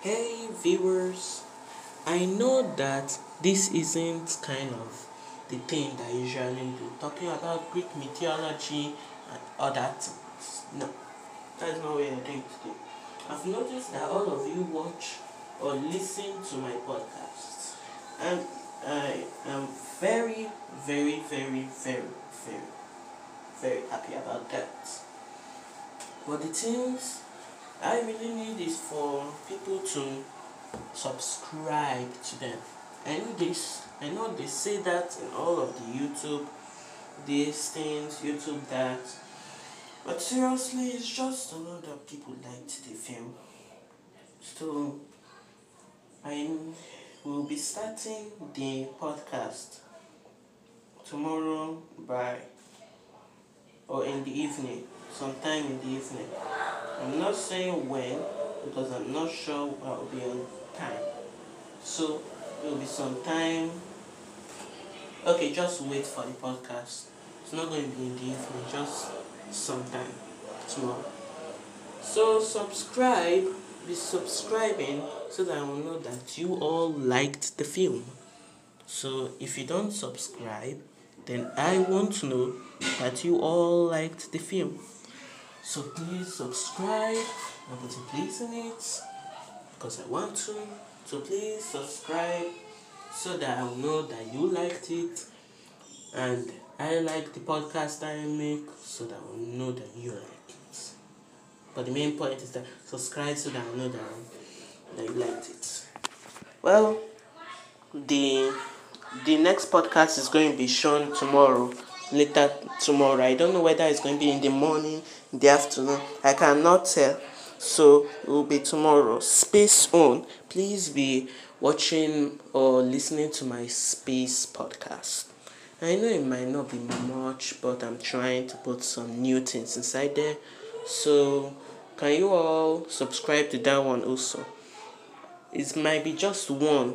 Hey viewers, I know that this isn't kind of the thing that I usually do, talking about Greek mythology and other things. No, that's not what I'm doing today. I've noticed that all of you watch or listen to my podcasts, and I am very, very, very, very, very, very happy about that. But the things I really need is for people to subscribe to them. I know this, I know they say that in all of the YouTube, these things, YouTube that, but seriously, it's just a lot of people liked the film. So, I will be starting the podcast tomorrow by or in the evening, sometime in the evening. I'm not saying when because I'm not sure I'll be on time. So it will be sometime. Okay, just wait for the podcast. It's not going to be in the evening, just sometime tomorrow. So subscribe, be subscribing so that I will know that you all liked the film. So if you don't subscribe, then I want to know that you all liked the film. So please subscribe. I'm putting please in it because I want to. So please subscribe so that I will know that you liked it and I like the podcast I make so that I will know that you like it. But the main point is that subscribe so that I know that, that you liked it. Well, the the next podcast is going to be shown tomorrow later tomorrow. I don't know whether it's going to be in the morning in the afternoon. I cannot tell. So it will be tomorrow. Space on. Please be watching or listening to my space podcast. I know it might not be much but i'm trying to put some new things inside there. So can you all subscribe to that one also? It might be just one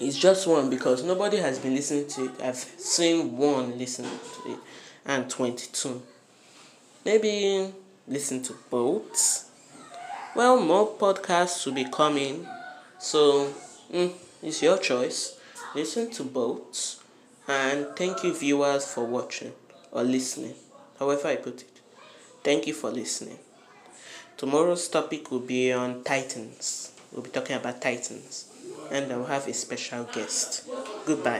it's just one because nobody has been listening to it. I've seen one listening to it and 22. Maybe listen to both. Well, more podcasts will be coming. So, mm, it's your choice. Listen to both. And thank you, viewers, for watching or listening, however I put it. Thank you for listening. Tomorrow's topic will be on Titans. We'll be talking about Titans and I'll have a special guest. Goodbye.